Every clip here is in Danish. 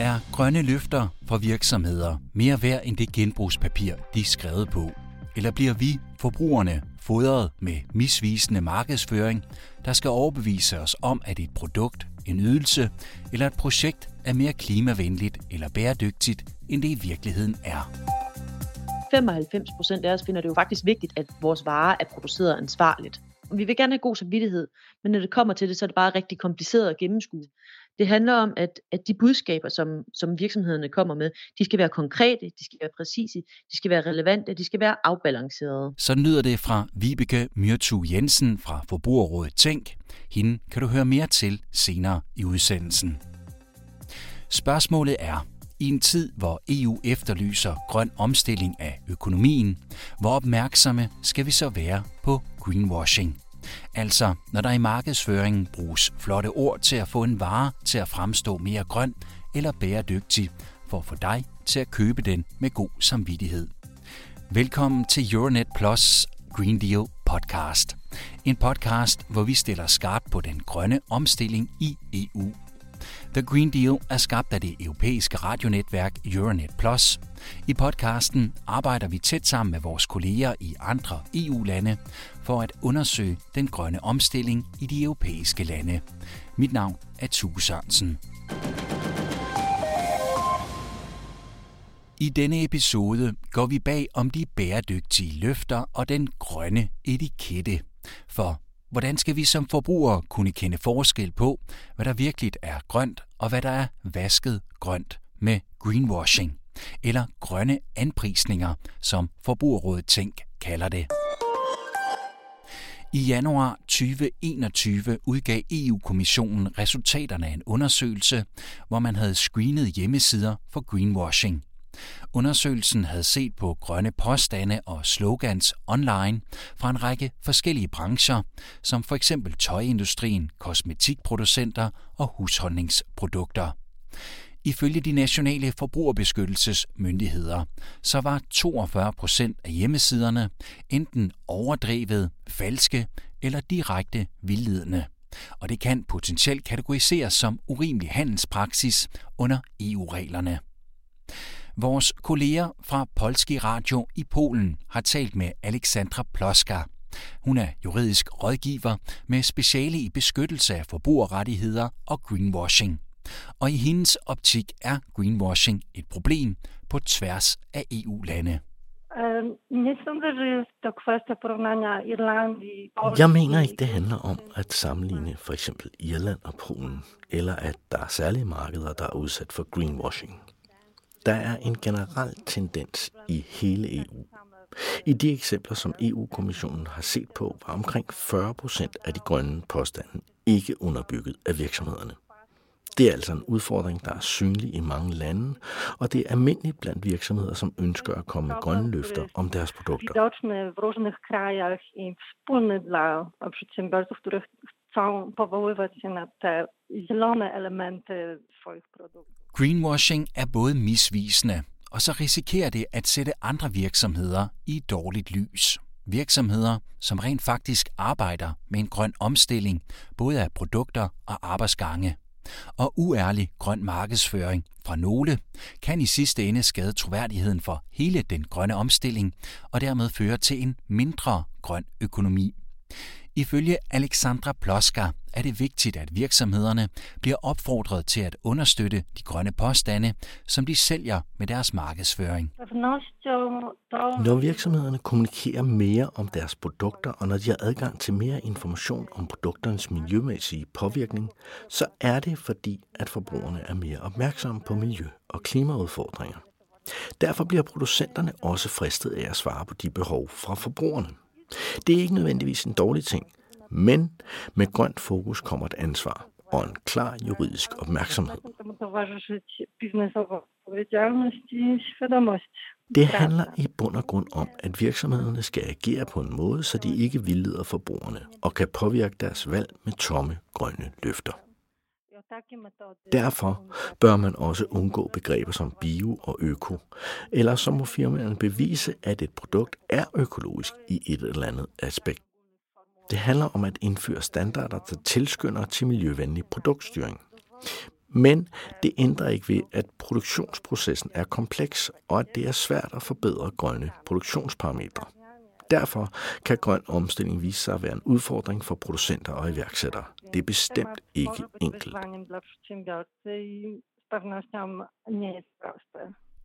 Er grønne løfter for virksomheder mere værd end det genbrugspapir, de er skrevet på? Eller bliver vi, forbrugerne, fodret med misvisende markedsføring, der skal overbevise os om, at et produkt, en ydelse eller et projekt er mere klimavenligt eller bæredygtigt, end det i virkeligheden er? 95 procent af os finder det jo faktisk vigtigt, at vores varer er produceret ansvarligt. Vi vil gerne have god samvittighed, men når det kommer til det, så er det bare rigtig kompliceret at gennemskue. Det handler om, at, at de budskaber, som, som virksomhederne kommer med, de skal være konkrete, de skal være præcise, de skal være relevante, de skal være afbalancerede. Så lyder det fra Vibeke Myrtu Jensen fra Forbrugerrådet Tænk. Hende kan du høre mere til senere i udsendelsen. Spørgsmålet er, i en tid, hvor EU efterlyser grøn omstilling af økonomien, hvor opmærksomme skal vi så være på greenwashing? Altså, når der i markedsføringen bruges flotte ord til at få en vare til at fremstå mere grøn eller bæredygtig, for at få dig til at købe den med god samvittighed. Velkommen til Euronet Plus Green Deal podcast. En podcast, hvor vi stiller skarpt på den grønne omstilling i EU. The Green Deal er skabt af det europæiske radionetværk Euronet Plus. I podcasten arbejder vi tæt sammen med vores kolleger i andre EU-lande for at undersøge den grønne omstilling i de europæiske lande. Mit navn er Tue Sørensen. I denne episode går vi bag om de bæredygtige løfter og den grønne etikette. For hvordan skal vi som forbrugere kunne kende forskel på, hvad der virkelig er grønt og hvad der er vasket grønt med greenwashing, eller grønne anprisninger, som Forbrugerrådet Tænk kalder det. I januar 2021 udgav EU-kommissionen resultaterne af en undersøgelse, hvor man havde screenet hjemmesider for greenwashing. Undersøgelsen havde set på grønne påstande og slogans online fra en række forskellige brancher, som for eksempel tøjindustrien, kosmetikproducenter og husholdningsprodukter. Ifølge de nationale forbrugerbeskyttelsesmyndigheder, så var 42 procent af hjemmesiderne enten overdrevet, falske eller direkte vildledende. Og det kan potentielt kategoriseres som urimelig handelspraksis under EU-reglerne. Vores kolleger fra Polski Radio i Polen har talt med Alexandra Ploska. Hun er juridisk rådgiver med speciale i beskyttelse af forbrugerrettigheder og greenwashing. Og i hendes optik er greenwashing et problem på tværs af EU-lande. Jeg mener ikke, det handler om at sammenligne for eksempel Irland og Polen, eller at der er særlige markeder, der er udsat for greenwashing. Der er en generel tendens i hele EU. I de eksempler, som EU-kommissionen har set på, var omkring 40 procent af de grønne påstande ikke underbygget af virksomhederne. Det er altså en udfordring, der er synlig i mange lande, og det er almindeligt blandt virksomheder, som ønsker at komme med grønne løfter om deres produkter. chcą powoływać się na te zielone elementy swoich produktów. Greenwashing er både misvisende, og så risikerer det at sætte andre virksomheder i dårligt lys. Virksomheder, som rent faktisk arbejder med en grøn omstilling, både af produkter og arbejdsgange. Og uærlig grøn markedsføring fra nogle kan i sidste ende skade troværdigheden for hele den grønne omstilling og dermed føre til en mindre grøn økonomi. Ifølge Alexandra Ploska er det vigtigt, at virksomhederne bliver opfordret til at understøtte de grønne påstande, som de sælger med deres markedsføring. Når virksomhederne kommunikerer mere om deres produkter, og når de har adgang til mere information om produkternes miljømæssige påvirkning, så er det fordi, at forbrugerne er mere opmærksomme på miljø- og klimaudfordringer. Derfor bliver producenterne også fristet af at svare på de behov fra forbrugerne. Det er ikke nødvendigvis en dårlig ting, men med grønt fokus kommer et ansvar og en klar juridisk opmærksomhed. Det handler i bund og grund om, at virksomhederne skal agere på en måde, så de ikke vildleder forbrugerne og kan påvirke deres valg med tomme grønne løfter. Derfor bør man også undgå begreber som bio og øko, eller så må firmaerne bevise, at et produkt er økologisk i et eller andet aspekt. Det handler om at indføre standarder, der tilskynder til miljøvenlig produktstyring. Men det ændrer ikke ved, at produktionsprocessen er kompleks, og at det er svært at forbedre grønne produktionsparametre. Derfor kan grøn omstilling vise sig at være en udfordring for producenter og iværksættere. Det er bestemt ikke enkelt.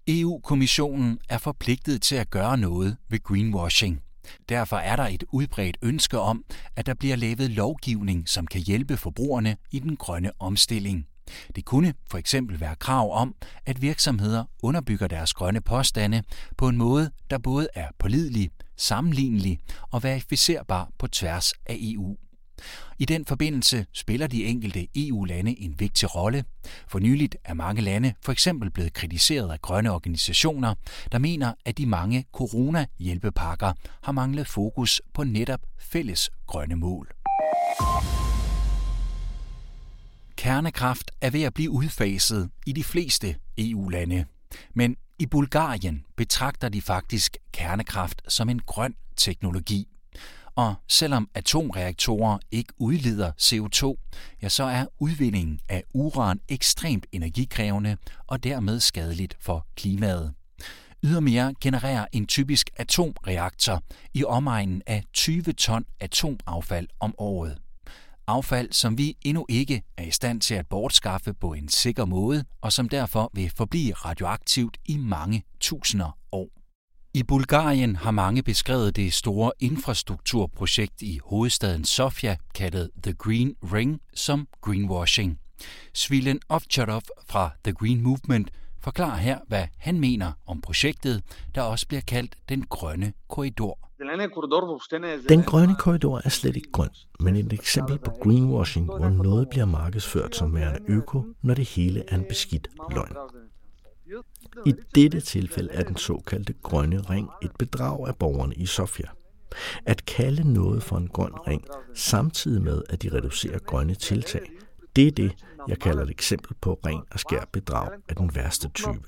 EU-kommissionen er forpligtet til at gøre noget ved greenwashing. Derfor er der et udbredt ønske om, at der bliver lavet lovgivning, som kan hjælpe forbrugerne i den grønne omstilling. Det kunne for eksempel være krav om, at virksomheder underbygger deres grønne påstande på en måde, der både er pålidelig, sammenlignelig og verificerbar på tværs af EU. I den forbindelse spiller de enkelte EU-lande en vigtig rolle. For nyligt er mange lande for eksempel blevet kritiseret af grønne organisationer, der mener, at de mange corona-hjælpepakker har manglet fokus på netop fælles grønne mål. Kernekraft er ved at blive udfaset i de fleste EU-lande. Men i Bulgarien betragter de faktisk kernekraft som en grøn teknologi. Og selvom atomreaktorer ikke udleder CO2, ja, så er udvindingen af uran ekstremt energikrævende og dermed skadeligt for klimaet. Ydermere genererer en typisk atomreaktor i omegnen af 20 ton atomaffald om året. Affald, som vi endnu ikke er i stand til at bortskaffe på en sikker måde, og som derfor vil forblive radioaktivt i mange tusinder. I Bulgarien har mange beskrevet det store infrastrukturprojekt i hovedstaden Sofia, kaldet The Green Ring, som greenwashing. Svilen Ovcharov fra The Green Movement forklarer her, hvad han mener om projektet, der også bliver kaldt den grønne korridor. Den grønne korridor er slet ikke grøn, men et eksempel på greenwashing, hvor noget bliver markedsført som værende øko, når det hele er en beskidt løgn. I dette tilfælde er den såkaldte grønne ring et bedrag af borgerne i Sofia. At kalde noget for en grøn ring, samtidig med at de reducerer grønne tiltag, det er det, jeg kalder et eksempel på ren og skær bedrag af den værste type.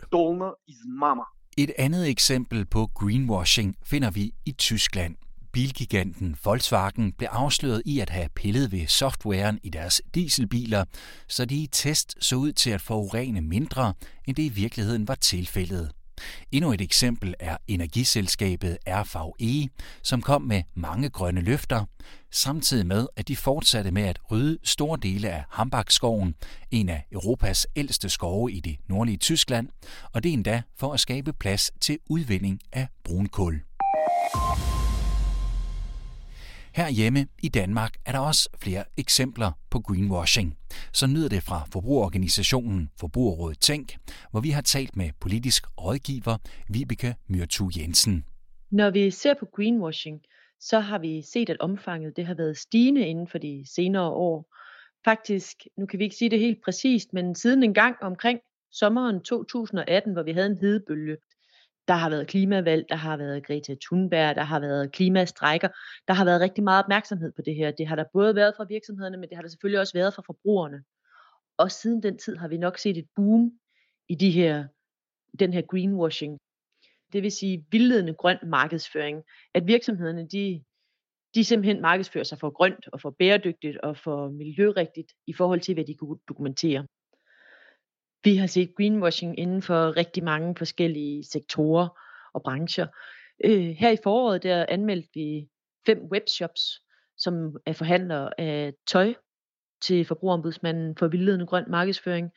Et andet eksempel på greenwashing finder vi i Tyskland. Bilgiganten Volkswagen blev afsløret i at have pillet ved softwaren i deres dieselbiler, så de i test så ud til at forurene mindre, end det i virkeligheden var tilfældet. Endnu et eksempel er energiselskabet RVE, som kom med mange grønne løfter, samtidig med, at de fortsatte med at rydde store dele af Hambachskoven, en af Europas ældste skove i det nordlige Tyskland, og det endda for at skabe plads til udvinding af brunkul. Herhjemme i Danmark er der også flere eksempler på greenwashing. Så nyder det fra forbrugerorganisationen Forbrugerrådet Tænk, hvor vi har talt med politisk rådgiver Vibeke Myrtu Jensen. Når vi ser på greenwashing, så har vi set, at omfanget det har været stigende inden for de senere år. Faktisk, nu kan vi ikke sige det helt præcist, men siden en gang omkring sommeren 2018, hvor vi havde en hedebølge, der har været klimavalg, der har været Greta Thunberg, der har været klimastrækker. Der har været rigtig meget opmærksomhed på det her. Det har der både været fra virksomhederne, men det har der selvfølgelig også været fra forbrugerne. Og siden den tid har vi nok set et boom i de her, den her greenwashing. Det vil sige vildledende grøn markedsføring. At virksomhederne, de, de simpelthen markedsfører sig for grønt og for bæredygtigt og for miljørigtigt i forhold til, hvad de kunne dokumentere. Vi har set greenwashing inden for rigtig mange forskellige sektorer og brancher. Øh, her i foråret der anmeldte vi fem webshops, som er forhandlere af tøj til forbrugerombudsmanden for vildledende grøn markedsføring.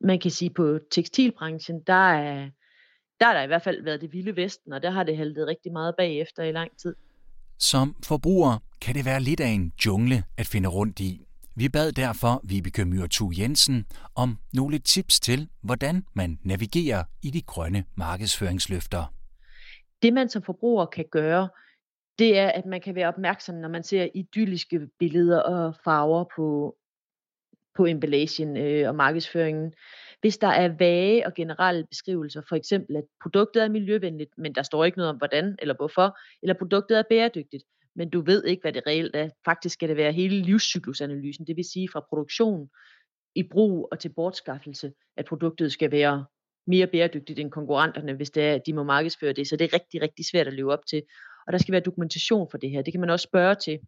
Man kan sige på tekstilbranchen, der er, der har der i hvert fald været det vilde vesten, og der har det haltet rigtig meget bagefter i lang tid. Som forbruger kan det være lidt af en jungle at finde rundt i. Vi bad derfor Vibeke Myrtu Jensen om nogle tips til, hvordan man navigerer i de grønne markedsføringsløfter. Det man som forbruger kan gøre, det er, at man kan være opmærksom, når man ser idylliske billeder og farver på, på emballagen øh, og markedsføringen. Hvis der er vage og generelle beskrivelser, for eksempel at produktet er miljøvenligt, men der står ikke noget om hvordan eller hvorfor, eller produktet er bæredygtigt, men du ved ikke, hvad det reelt er. Faktisk skal det være hele livscyklusanalysen, det vil sige fra produktion i brug og til bortskaffelse, at produktet skal være mere bæredygtigt end konkurrenterne, hvis det er, at de må markedsføre det. Så det er rigtig, rigtig svært at leve op til. Og der skal være dokumentation for det her. Det kan man også spørge til.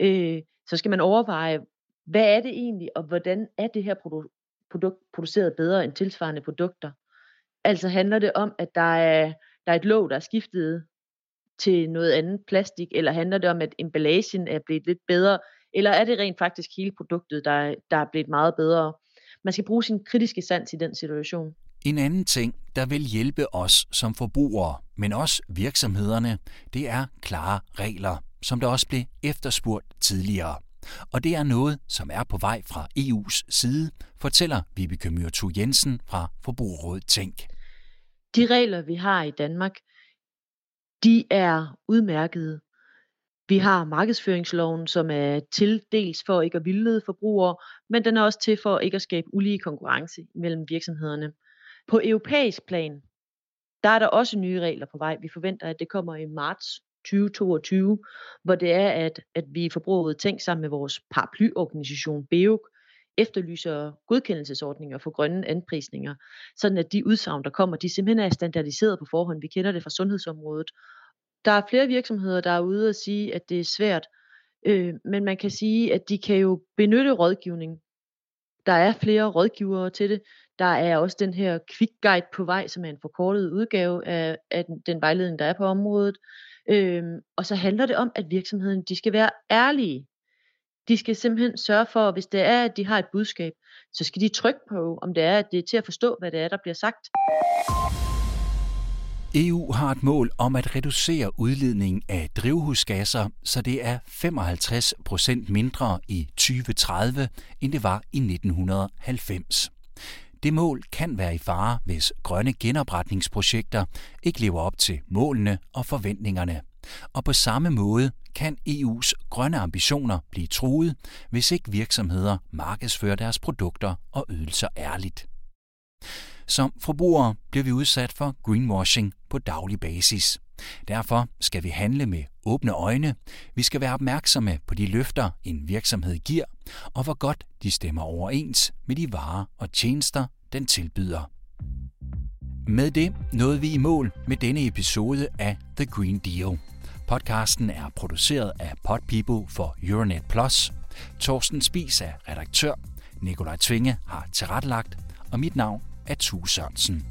Øh, så skal man overveje, hvad er det egentlig, og hvordan er det her produkt produceret bedre end tilsvarende produkter. Altså handler det om, at der er, der er et låg, der er skiftet til noget andet plastik, eller handler det om, at emballagen er blevet lidt bedre, eller er det rent faktisk hele produktet, der, der er blevet meget bedre? Man skal bruge sin kritiske sans i den situation. En anden ting, der vil hjælpe os som forbrugere, men også virksomhederne, det er klare regler, som der også blev efterspurgt tidligere. Og det er noget, som er på vej fra EU's side, fortæller Vibeke Myrtu Jensen fra Forbrugerrådet Tænk. De regler, vi har i Danmark, de er udmærkede. Vi har markedsføringsloven, som er til dels for ikke at vildlede forbrugere, men den er også til for ikke at skabe ulige konkurrence mellem virksomhederne. På europæisk plan, der er der også nye regler på vej. Vi forventer, at det kommer i marts 2022, hvor det er, at, at vi i forbruget tænkt sammen med vores paraplyorganisation BEUC, efterlyser godkendelsesordninger for grønne anprisninger, sådan at de udsagn, der kommer, de simpelthen er standardiseret på forhånd. Vi kender det fra sundhedsområdet. Der er flere virksomheder, der er ude og sige, at det er svært, øh, men man kan sige, at de kan jo benytte rådgivning. Der er flere rådgivere til det. Der er også den her quick guide på vej, som er en forkortet udgave af, af den, den vejledning, der er på området. Øhm, og så handler det om, at virksomheden de skal være ærlige. De skal simpelthen sørge for, hvis det er, at de har et budskab, så skal de trykke på, om det er, at det er til at forstå, hvad det er, der bliver sagt. EU har et mål om at reducere udledningen af drivhusgasser, så det er 55 procent mindre i 2030, end det var i 1990. Det mål kan være i fare, hvis grønne genopretningsprojekter ikke lever op til målene og forventningerne. Og på samme måde kan EU's grønne ambitioner blive truet, hvis ikke virksomheder markedsfører deres produkter og ydelser ærligt. Som forbrugere bliver vi udsat for greenwashing på daglig basis. Derfor skal vi handle med åbne øjne. Vi skal være opmærksomme på de løfter, en virksomhed giver, og hvor godt de stemmer overens med de varer og tjenester, den tilbyder. Med det nåede vi i mål med denne episode af The Green Deal. Podcasten er produceret af Podpeople for Euronet Plus. Torsten Spis er redaktør. Nikolaj Tvinge har tilrettelagt, og mit navn er Tue Sørensen.